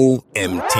OMT.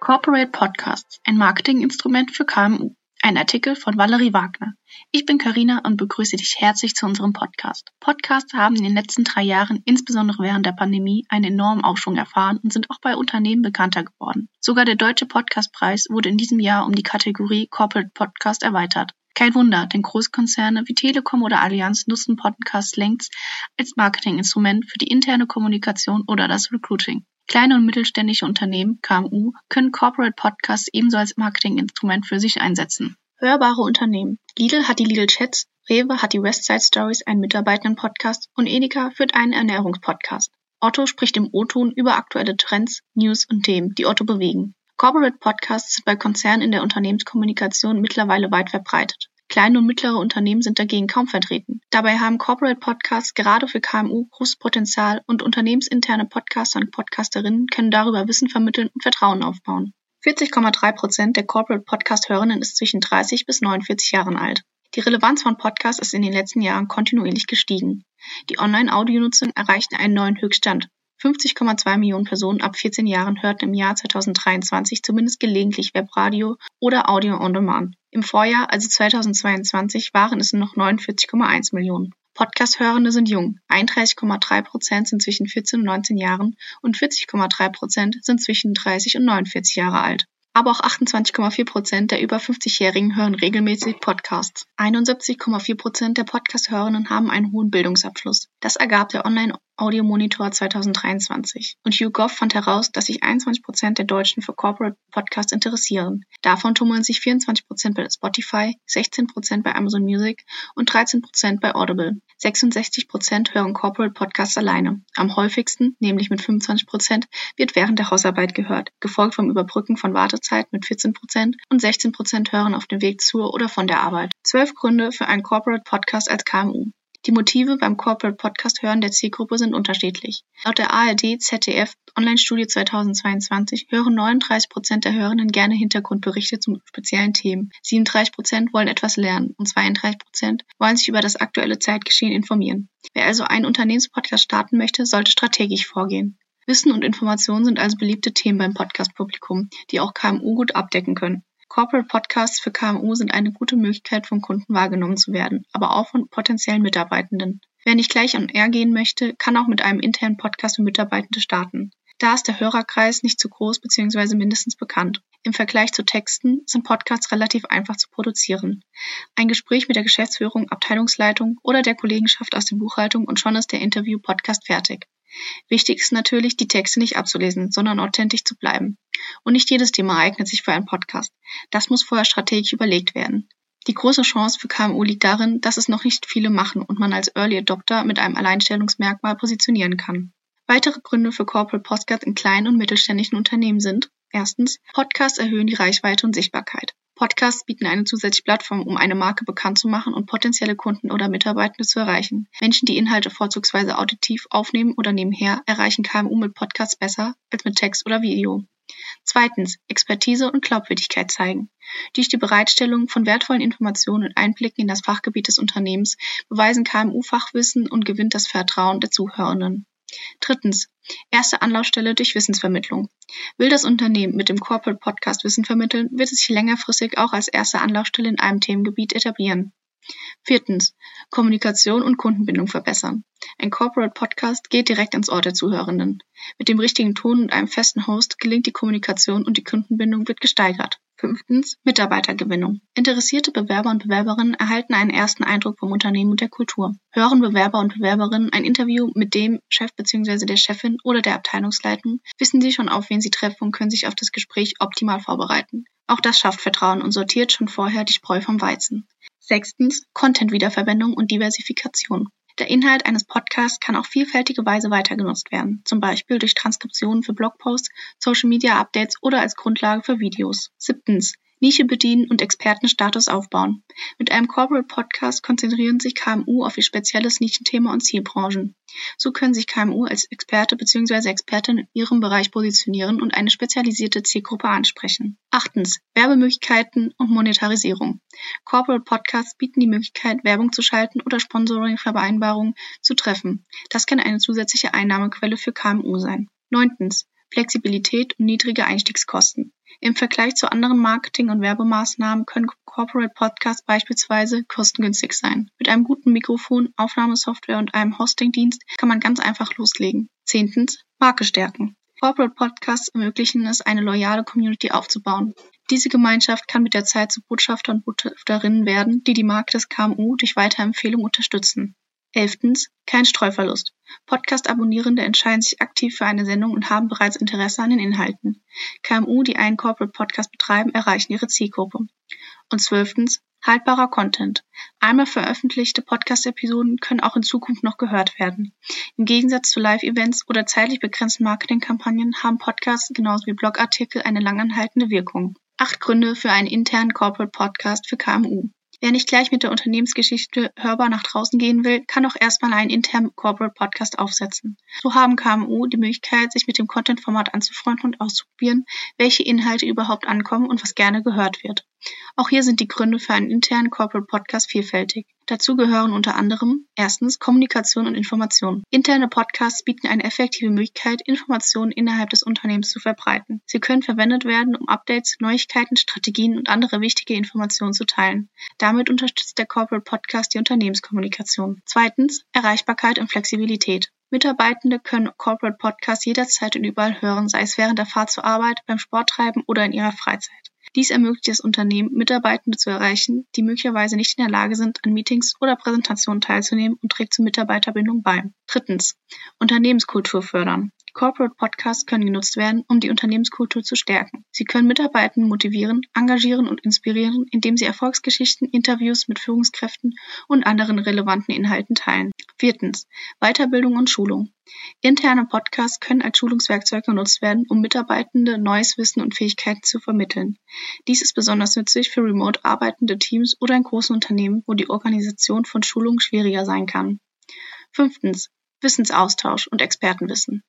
Corporate Podcasts, ein Marketinginstrument für KMU. Ein Artikel von Valerie Wagner. Ich bin Karina und begrüße dich herzlich zu unserem Podcast. Podcasts haben in den letzten drei Jahren, insbesondere während der Pandemie, einen enormen Aufschwung erfahren und sind auch bei Unternehmen bekannter geworden. Sogar der Deutsche Podcastpreis wurde in diesem Jahr um die Kategorie Corporate Podcast erweitert. Kein Wunder, denn Großkonzerne wie Telekom oder Allianz nutzen Podcasts längst als Marketinginstrument für die interne Kommunikation oder das Recruiting. Kleine und mittelständische Unternehmen (KMU) können Corporate Podcasts ebenso als Marketinginstrument für sich einsetzen. Hörbare Unternehmen Lidl hat die Lidl Chats, Rewe hat die Westside Stories, einen Mitarbeitenden-Podcast und Edeka führt einen Ernährungspodcast. Otto spricht im O-Ton über aktuelle Trends, News und Themen, die Otto bewegen. Corporate Podcasts sind bei Konzernen in der Unternehmenskommunikation mittlerweile weit verbreitet. Kleine und mittlere Unternehmen sind dagegen kaum vertreten. Dabei haben Corporate Podcasts gerade für KMU großes Potenzial und unternehmensinterne Podcaster und Podcasterinnen können darüber Wissen vermitteln und Vertrauen aufbauen. 40,3 Prozent der Corporate Podcast-Hörerinnen ist zwischen 30 bis 49 Jahren alt. Die Relevanz von Podcasts ist in den letzten Jahren kontinuierlich gestiegen. Die Online-Audionutzung erreichte einen neuen Höchststand. 50,2 Millionen Personen ab 14 Jahren hörten im Jahr 2023 zumindest gelegentlich Webradio oder Audio on Demand. Im Vorjahr, also 2022, waren es noch 49,1 Millionen. Podcast-Hörende sind jung. 31,3 Prozent sind zwischen 14 und 19 Jahren und 40,3 Prozent sind zwischen 30 und 49 Jahre alt. Aber auch 28,4 Prozent der über 50-Jährigen hören regelmäßig Podcasts. 71,4 Prozent der Podcast-Hörerinnen haben einen hohen Bildungsabschluss. Das ergab der Online- Audiomonitor 2023 und YouGov fand heraus, dass sich 21 Prozent der Deutschen für Corporate Podcasts interessieren. Davon tummeln sich 24 Prozent bei Spotify, 16 Prozent bei Amazon Music und 13 Prozent bei Audible. 66 Prozent hören Corporate Podcasts alleine. Am häufigsten, nämlich mit 25 Prozent, wird während der Hausarbeit gehört, gefolgt vom Überbrücken von Wartezeit mit 14 Prozent und 16 Prozent hören auf dem Weg zur oder von der Arbeit. Zwölf Gründe für einen Corporate Podcast als KMU. Die Motive beim Corporate Podcast Hören der Zielgruppe sind unterschiedlich. Laut der ARD-ZDF Online-Studie 2022 hören 39 Prozent der Hörenden gerne Hintergrundberichte zu speziellen Themen. 37 Prozent wollen etwas lernen und 32 Prozent wollen sich über das aktuelle Zeitgeschehen informieren. Wer also einen Unternehmenspodcast starten möchte, sollte strategisch vorgehen. Wissen und Informationen sind also beliebte Themen beim Podcast-Publikum, die auch KMU gut abdecken können. Corporate Podcasts für KMU sind eine gute Möglichkeit, vom Kunden wahrgenommen zu werden, aber auch von potenziellen Mitarbeitenden. Wer nicht gleich on air gehen möchte, kann auch mit einem internen Podcast für Mitarbeitende starten. Da ist der Hörerkreis nicht zu groß bzw. mindestens bekannt. Im Vergleich zu Texten sind Podcasts relativ einfach zu produzieren. Ein Gespräch mit der Geschäftsführung, Abteilungsleitung oder der Kollegenschaft aus der Buchhaltung und schon ist der Interview-Podcast fertig. Wichtig ist natürlich, die Texte nicht abzulesen, sondern authentisch zu bleiben. Und nicht jedes Thema eignet sich für einen Podcast. Das muss vorher strategisch überlegt werden. Die große Chance für KMU liegt darin, dass es noch nicht viele machen und man als Early Adopter mit einem Alleinstellungsmerkmal positionieren kann. Weitere Gründe für Corporate Podcasts in kleinen und mittelständischen Unternehmen sind erstens, Podcasts erhöhen die Reichweite und Sichtbarkeit. Podcasts bieten eine zusätzliche Plattform, um eine Marke bekannt zu machen und potenzielle Kunden oder Mitarbeitende zu erreichen. Menschen, die Inhalte vorzugsweise auditiv aufnehmen oder nebenher, erreichen KMU mit Podcasts besser als mit Text oder Video. Zweitens, Expertise und Glaubwürdigkeit zeigen. Durch die Bereitstellung von wertvollen Informationen und Einblicken in das Fachgebiet des Unternehmens beweisen KMU Fachwissen und gewinnt das Vertrauen der Zuhörenden. Drittens. Erste Anlaufstelle durch Wissensvermittlung. Will das Unternehmen mit dem Corporate Podcast Wissen vermitteln, wird es sich längerfristig auch als erste Anlaufstelle in einem Themengebiet etablieren. Viertens. Kommunikation und Kundenbindung verbessern. Ein Corporate Podcast geht direkt ans Ohr der Zuhörenden. Mit dem richtigen Ton und einem festen Host gelingt die Kommunikation und die Kundenbindung wird gesteigert. Fünftens. Mitarbeitergewinnung. Interessierte Bewerber und Bewerberinnen erhalten einen ersten Eindruck vom Unternehmen und der Kultur. Hören Bewerber und Bewerberinnen ein Interview mit dem Chef bzw. der Chefin oder der Abteilungsleitung, wissen sie schon auf, wen sie treffen und können sich auf das Gespräch optimal vorbereiten. Auch das schafft Vertrauen und sortiert schon vorher die Spreu vom Weizen. Sechstens. Content-Wiederverwendung und Diversifikation. Der Inhalt eines Podcasts kann auf vielfältige Weise weitergenutzt werden, zum Beispiel durch Transkriptionen für Blogposts, Social-Media-Updates oder als Grundlage für Videos. Siebtens. Nische bedienen und Expertenstatus aufbauen. Mit einem Corporate Podcast konzentrieren sich KMU auf ihr spezielles Nischenthema und Zielbranchen. So können sich KMU als Experte bzw. Expertin in ihrem Bereich positionieren und eine spezialisierte Zielgruppe ansprechen. Achtens. Werbemöglichkeiten und Monetarisierung. Corporate Podcasts bieten die Möglichkeit, Werbung zu schalten oder Sponsoring-Vereinbarungen zu treffen. Das kann eine zusätzliche Einnahmequelle für KMU sein. Neuntens. Flexibilität und niedrige Einstiegskosten. Im Vergleich zu anderen Marketing- und Werbemaßnahmen können Corporate Podcasts beispielsweise kostengünstig sein. Mit einem guten Mikrofon, Aufnahmesoftware und einem Hostingdienst kann man ganz einfach loslegen. Zehntens. Marke stärken. Corporate Podcasts ermöglichen es, eine loyale Community aufzubauen. Diese Gemeinschaft kann mit der Zeit zu Botschafter und Botschafterinnen werden, die die Marke des KMU durch Weiterempfehlung unterstützen. Elftens. Kein Streuverlust. Podcast-Abonnierende entscheiden sich aktiv für eine Sendung und haben bereits Interesse an den Inhalten. KMU, die einen Corporate Podcast betreiben, erreichen ihre Zielgruppe. Und zwölftens. Haltbarer Content. Einmal veröffentlichte Podcast-Episoden können auch in Zukunft noch gehört werden. Im Gegensatz zu Live-Events oder zeitlich begrenzten Marketingkampagnen haben Podcasts genauso wie Blogartikel eine langanhaltende Wirkung. Acht Gründe für einen internen Corporate Podcast für KMU. Wer nicht gleich mit der Unternehmensgeschichte hörbar nach draußen gehen will, kann auch erstmal einen internen Corporate Podcast aufsetzen. So haben KMU die Möglichkeit, sich mit dem Content-Format anzufreunden und auszuprobieren, welche Inhalte überhaupt ankommen und was gerne gehört wird. Auch hier sind die Gründe für einen internen Corporate Podcast vielfältig. Dazu gehören unter anderem erstens Kommunikation und Information. Interne Podcasts bieten eine effektive Möglichkeit, Informationen innerhalb des Unternehmens zu verbreiten. Sie können verwendet werden, um Updates, Neuigkeiten, Strategien und andere wichtige Informationen zu teilen. Damit unterstützt der Corporate Podcast die Unternehmenskommunikation. Zweitens Erreichbarkeit und Flexibilität. Mitarbeitende können Corporate Podcasts jederzeit und überall hören, sei es während der Fahrt zur Arbeit, beim Sporttreiben oder in ihrer Freizeit. Dies ermöglicht es Unternehmen, Mitarbeitende zu erreichen, die möglicherweise nicht in der Lage sind, an Meetings oder Präsentationen teilzunehmen und trägt zur Mitarbeiterbindung bei. Drittens. Unternehmenskultur fördern. Corporate Podcasts können genutzt werden, um die Unternehmenskultur zu stärken. Sie können Mitarbeitende motivieren, engagieren und inspirieren, indem sie Erfolgsgeschichten, Interviews mit Führungskräften und anderen relevanten Inhalten teilen. Viertens. Weiterbildung und Schulung. Interne Podcasts können als Schulungswerkzeug genutzt werden, um Mitarbeitende neues Wissen und Fähigkeiten zu vermitteln. Dies ist besonders nützlich für remote arbeitende Teams oder in großen Unternehmen, wo die Organisation von Schulungen schwieriger sein kann. Fünftens. Wissensaustausch und Expertenwissen.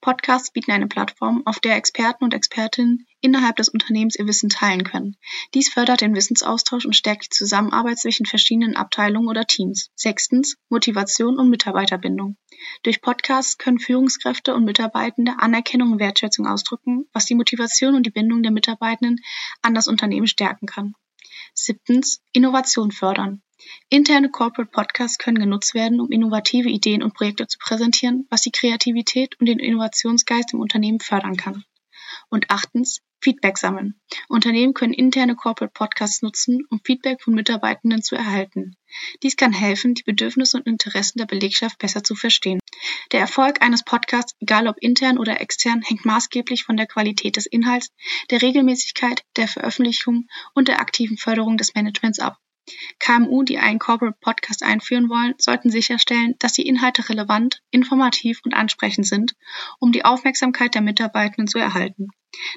Podcasts bieten eine Plattform, auf der Experten und Expertinnen innerhalb des Unternehmens ihr Wissen teilen können. Dies fördert den Wissensaustausch und stärkt die Zusammenarbeit zwischen verschiedenen Abteilungen oder Teams. Sechstens. Motivation und Mitarbeiterbindung. Durch Podcasts können Führungskräfte und Mitarbeitende Anerkennung und Wertschätzung ausdrücken, was die Motivation und die Bindung der Mitarbeitenden an das Unternehmen stärken kann. Siebtens. Innovation fördern. Interne Corporate Podcasts können genutzt werden, um innovative Ideen und Projekte zu präsentieren, was die Kreativität und den Innovationsgeist im Unternehmen fördern kann. Und achtens, Feedback sammeln. Unternehmen können interne Corporate Podcasts nutzen, um Feedback von Mitarbeitenden zu erhalten. Dies kann helfen, die Bedürfnisse und Interessen der Belegschaft besser zu verstehen. Der Erfolg eines Podcasts, egal ob intern oder extern, hängt maßgeblich von der Qualität des Inhalts, der Regelmäßigkeit, der Veröffentlichung und der aktiven Förderung des Managements ab. KMU, die einen Corporate Podcast einführen wollen, sollten sicherstellen, dass die Inhalte relevant, informativ und ansprechend sind, um die Aufmerksamkeit der Mitarbeitenden zu erhalten.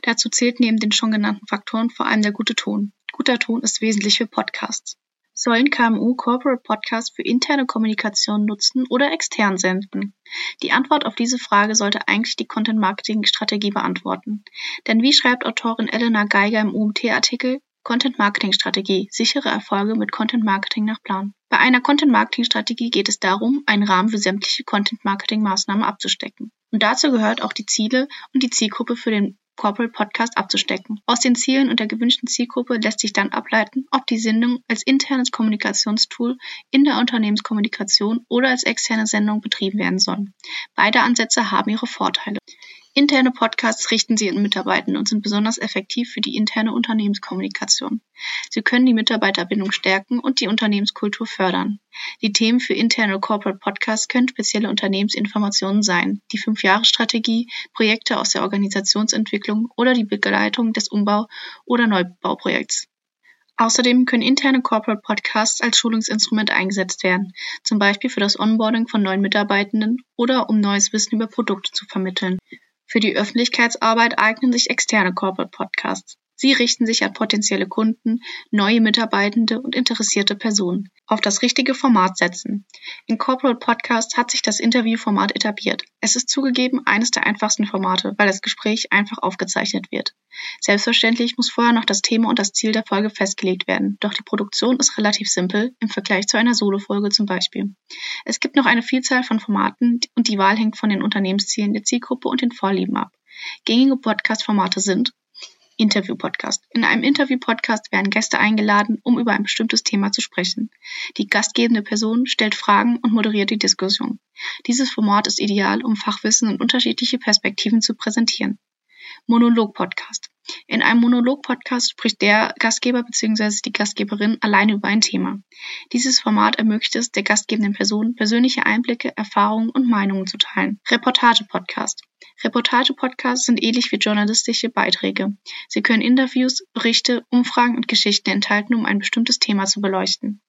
Dazu zählt neben den schon genannten Faktoren vor allem der gute Ton. Guter Ton ist wesentlich für Podcasts. Sollen KMU Corporate Podcasts für interne Kommunikation nutzen oder extern senden? Die Antwort auf diese Frage sollte eigentlich die Content Marketing Strategie beantworten. Denn wie schreibt Autorin Elena Geiger im UMT-Artikel, Content-Marketing-Strategie: Sichere Erfolge mit Content-Marketing nach Plan. Bei einer Content-Marketing-Strategie geht es darum, einen Rahmen für sämtliche Content-Marketing-Maßnahmen abzustecken. Und dazu gehört auch die Ziele und die Zielgruppe für den Corporate Podcast abzustecken. Aus den Zielen und der gewünschten Zielgruppe lässt sich dann ableiten, ob die Sendung als internes Kommunikationstool in der Unternehmenskommunikation oder als externe Sendung betrieben werden soll. Beide Ansätze haben ihre Vorteile. Interne Podcasts richten Sie an Mitarbeitenden und sind besonders effektiv für die interne Unternehmenskommunikation. Sie können die Mitarbeiterbindung stärken und die Unternehmenskultur fördern. Die Themen für interne Corporate Podcasts können spezielle Unternehmensinformationen sein, die Fünf-Jahres-Strategie, Projekte aus der Organisationsentwicklung oder die Begleitung des Umbau- oder Neubauprojekts. Außerdem können interne Corporate Podcasts als Schulungsinstrument eingesetzt werden, zum Beispiel für das Onboarding von neuen Mitarbeitenden oder um neues Wissen über Produkte zu vermitteln. Für die Öffentlichkeitsarbeit eignen sich externe Corporate Podcasts. Sie richten sich an potenzielle Kunden, neue Mitarbeitende und interessierte Personen. Auf das richtige Format setzen. In Corporate Podcast hat sich das Interviewformat etabliert. Es ist zugegeben eines der einfachsten Formate, weil das Gespräch einfach aufgezeichnet wird. Selbstverständlich muss vorher noch das Thema und das Ziel der Folge festgelegt werden, doch die Produktion ist relativ simpel im Vergleich zu einer Solo-Folge zum Beispiel. Es gibt noch eine Vielzahl von Formaten und die Wahl hängt von den Unternehmenszielen der Zielgruppe und den Vorlieben ab. Gängige Podcast-Formate sind Interview-Podcast. In einem Interview-Podcast werden Gäste eingeladen, um über ein bestimmtes Thema zu sprechen. Die gastgebende Person stellt Fragen und moderiert die Diskussion. Dieses Format ist ideal, um Fachwissen und unterschiedliche Perspektiven zu präsentieren. Monolog-Podcast. In einem Monolog-Podcast spricht der Gastgeber bzw. die Gastgeberin alleine über ein Thema. Dieses Format ermöglicht es der gastgebenden Person, persönliche Einblicke, Erfahrungen und Meinungen zu teilen. Reportage-Podcast. Reportage-Podcasts sind ähnlich wie journalistische Beiträge. Sie können Interviews, Berichte, Umfragen und Geschichten enthalten, um ein bestimmtes Thema zu beleuchten.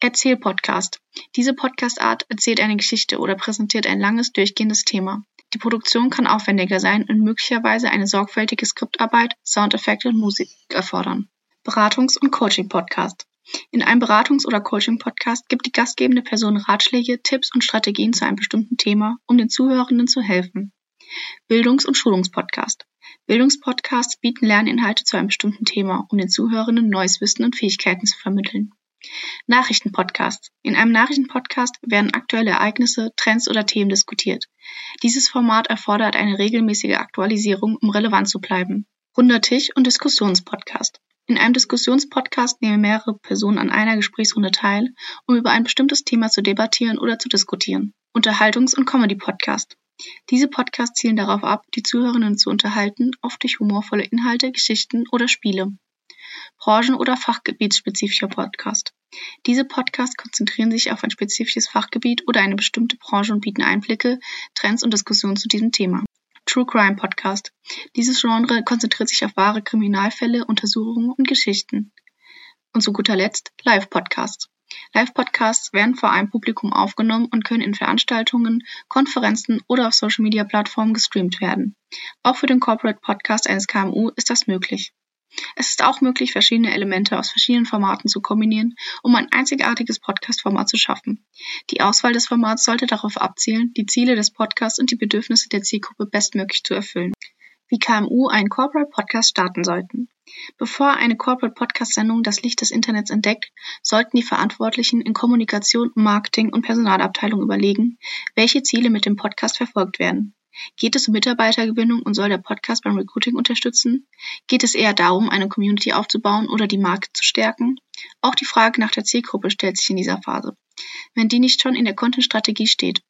Erzähl-Podcast. Diese Podcastart erzählt eine Geschichte oder präsentiert ein langes, durchgehendes Thema. Die Produktion kann aufwendiger sein und möglicherweise eine sorgfältige Skriptarbeit, Soundeffekte und Musik erfordern. Beratungs- und Coaching-Podcast. In einem Beratungs- oder Coaching-Podcast gibt die gastgebende Person Ratschläge, Tipps und Strategien zu einem bestimmten Thema, um den Zuhörenden zu helfen. Bildungs- und Schulungspodcast. Bildungspodcasts bieten Lerninhalte zu einem bestimmten Thema, um den Zuhörenden neues Wissen und Fähigkeiten zu vermitteln. Nachrichtenpodcast. In einem Nachrichtenpodcast werden aktuelle Ereignisse, Trends oder Themen diskutiert. Dieses Format erfordert eine regelmäßige Aktualisierung, um relevant zu bleiben. Runder Tisch und Diskussionspodcast. In einem Diskussionspodcast nehmen mehrere Personen an einer Gesprächsrunde teil, um über ein bestimmtes Thema zu debattieren oder zu diskutieren. Unterhaltungs- und Comedy-Podcast. Diese Podcasts zielen darauf ab, die Zuhörenden zu unterhalten, oft durch humorvolle Inhalte, Geschichten oder Spiele. Branchen- oder fachgebietsspezifischer Podcast. Diese Podcasts konzentrieren sich auf ein spezifisches Fachgebiet oder eine bestimmte Branche und bieten Einblicke, Trends und Diskussionen zu diesem Thema. True Crime Podcast. Dieses Genre konzentriert sich auf wahre Kriminalfälle, Untersuchungen und Geschichten. Und zu guter Letzt Live-Podcasts. Live-Podcasts werden vor einem Publikum aufgenommen und können in Veranstaltungen, Konferenzen oder auf Social-Media-Plattformen gestreamt werden. Auch für den Corporate Podcast eines KMU ist das möglich. Es ist auch möglich, verschiedene Elemente aus verschiedenen Formaten zu kombinieren, um ein einzigartiges Podcast-Format zu schaffen. Die Auswahl des Formats sollte darauf abzielen, die Ziele des Podcasts und die Bedürfnisse der Zielgruppe bestmöglich zu erfüllen. Wie KMU einen Corporate Podcast starten sollten. Bevor eine Corporate Podcast-Sendung das Licht des Internets entdeckt, sollten die Verantwortlichen in Kommunikation, Marketing und Personalabteilung überlegen, welche Ziele mit dem Podcast verfolgt werden. Geht es um Mitarbeitergewinnung und soll der Podcast beim Recruiting unterstützen? Geht es eher darum, eine Community aufzubauen oder die Marke zu stärken? Auch die Frage nach der Zielgruppe stellt sich in dieser Phase, wenn die nicht schon in der Content-Strategie steht.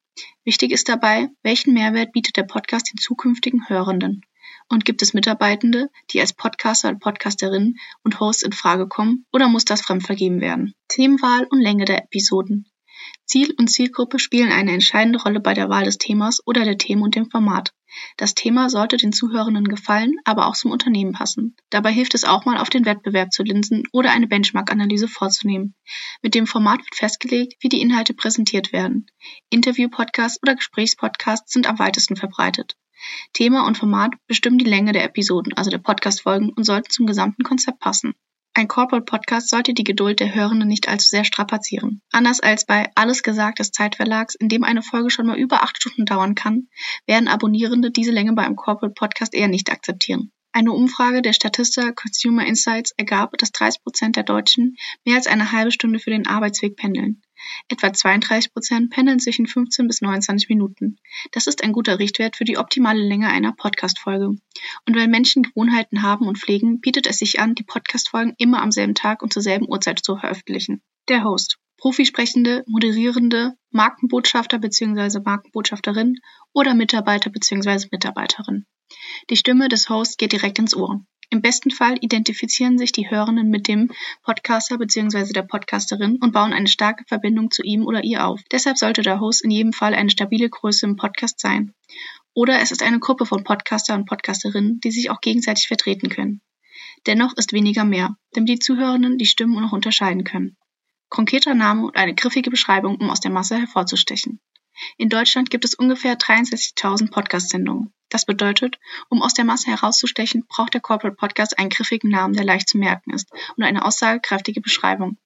Wichtig ist dabei, welchen Mehrwert bietet der Podcast den zukünftigen Hörenden? Und gibt es Mitarbeitende, die als Podcaster und Podcasterin und Host in Frage kommen, oder muss das fremdvergeben werden? Themenwahl und Länge der Episoden. Ziel und Zielgruppe spielen eine entscheidende Rolle bei der Wahl des Themas oder der Themen und dem Format. Das Thema sollte den Zuhörenden gefallen, aber auch zum Unternehmen passen. Dabei hilft es auch mal, auf den Wettbewerb zu linsen oder eine Benchmark-Analyse vorzunehmen. Mit dem Format wird festgelegt, wie die Inhalte präsentiert werden. Interview-Podcasts oder Gesprächspodcasts sind am weitesten verbreitet. Thema und Format bestimmen die Länge der Episoden, also der Podcast-Folgen, und sollten zum gesamten Konzept passen. Ein Corporate Podcast sollte die Geduld der Hörenden nicht allzu sehr strapazieren. Anders als bei Alles Gesagt des Zeitverlags, in dem eine Folge schon mal über acht Stunden dauern kann, werden Abonnierende diese Länge bei einem Corporate Podcast eher nicht akzeptieren. Eine Umfrage der Statista Consumer Insights ergab, dass 30 Prozent der Deutschen mehr als eine halbe Stunde für den Arbeitsweg pendeln. Etwa 32 Prozent pendeln zwischen 15 bis 29 Minuten. Das ist ein guter Richtwert für die optimale Länge einer Podcast-Folge. Und weil Menschen Gewohnheiten haben und pflegen, bietet es sich an, die Podcast-Folgen immer am selben Tag und zur selben Uhrzeit zu veröffentlichen. Der Host. Profisprechende, Moderierende, Markenbotschafter bzw. Markenbotschafterin oder Mitarbeiter bzw. Mitarbeiterin. Die Stimme des Hosts geht direkt ins Ohr. Im besten Fall identifizieren sich die Hörenden mit dem Podcaster bzw. der Podcasterin und bauen eine starke Verbindung zu ihm oder ihr auf. Deshalb sollte der Host in jedem Fall eine stabile Größe im Podcast sein. Oder es ist eine Gruppe von Podcaster und Podcasterinnen, die sich auch gegenseitig vertreten können. Dennoch ist weniger mehr, damit die Zuhörenden die Stimmen noch unterscheiden können. Konkreter Name und eine griffige Beschreibung, um aus der Masse hervorzustechen. In Deutschland gibt es ungefähr 63.000 Podcast-Sendungen. Das bedeutet, um aus der Masse herauszustechen, braucht der Corporate Podcast einen griffigen Namen, der leicht zu merken ist und eine aussagekräftige Beschreibung.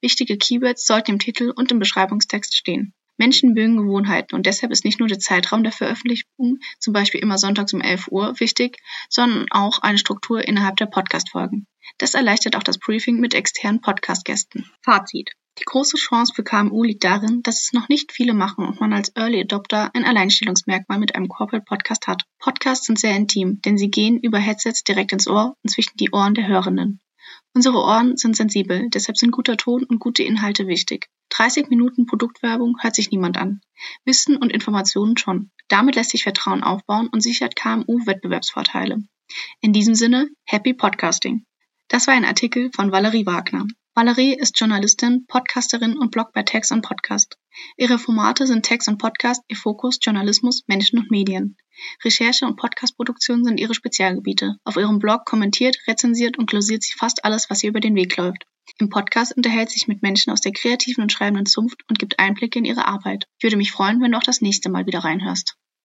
Wichtige Keywords sollten im Titel und im Beschreibungstext stehen. Menschen mögen Gewohnheiten und deshalb ist nicht nur der Zeitraum der Veröffentlichung, zum Beispiel immer sonntags um 11 Uhr, wichtig, sondern auch eine Struktur innerhalb der Podcast-Folgen. Das erleichtert auch das Briefing mit externen Podcast-Gästen. Fazit. Die große Chance für KMU liegt darin, dass es noch nicht viele machen und man als Early Adopter ein Alleinstellungsmerkmal mit einem Corporate Podcast hat. Podcasts sind sehr intim, denn sie gehen über Headsets direkt ins Ohr und zwischen die Ohren der Hörenden. Unsere Ohren sind sensibel, deshalb sind guter Ton und gute Inhalte wichtig. 30 Minuten Produktwerbung hört sich niemand an. Wissen und Informationen schon. Damit lässt sich Vertrauen aufbauen und sichert KMU Wettbewerbsvorteile. In diesem Sinne, happy Podcasting. Das war ein Artikel von Valerie Wagner. Valerie ist Journalistin, Podcasterin und bloggt bei Text und Podcast. Ihre Formate sind Text und Podcast, ihr Fokus Journalismus, Menschen und Medien. Recherche und Podcastproduktion sind ihre Spezialgebiete. Auf ihrem Blog kommentiert, rezensiert und glosiert sie fast alles, was ihr über den Weg läuft. Im Podcast unterhält sich mit Menschen aus der kreativen und schreibenden Zunft und gibt Einblicke in ihre Arbeit. Ich würde mich freuen, wenn du auch das nächste Mal wieder reinhörst.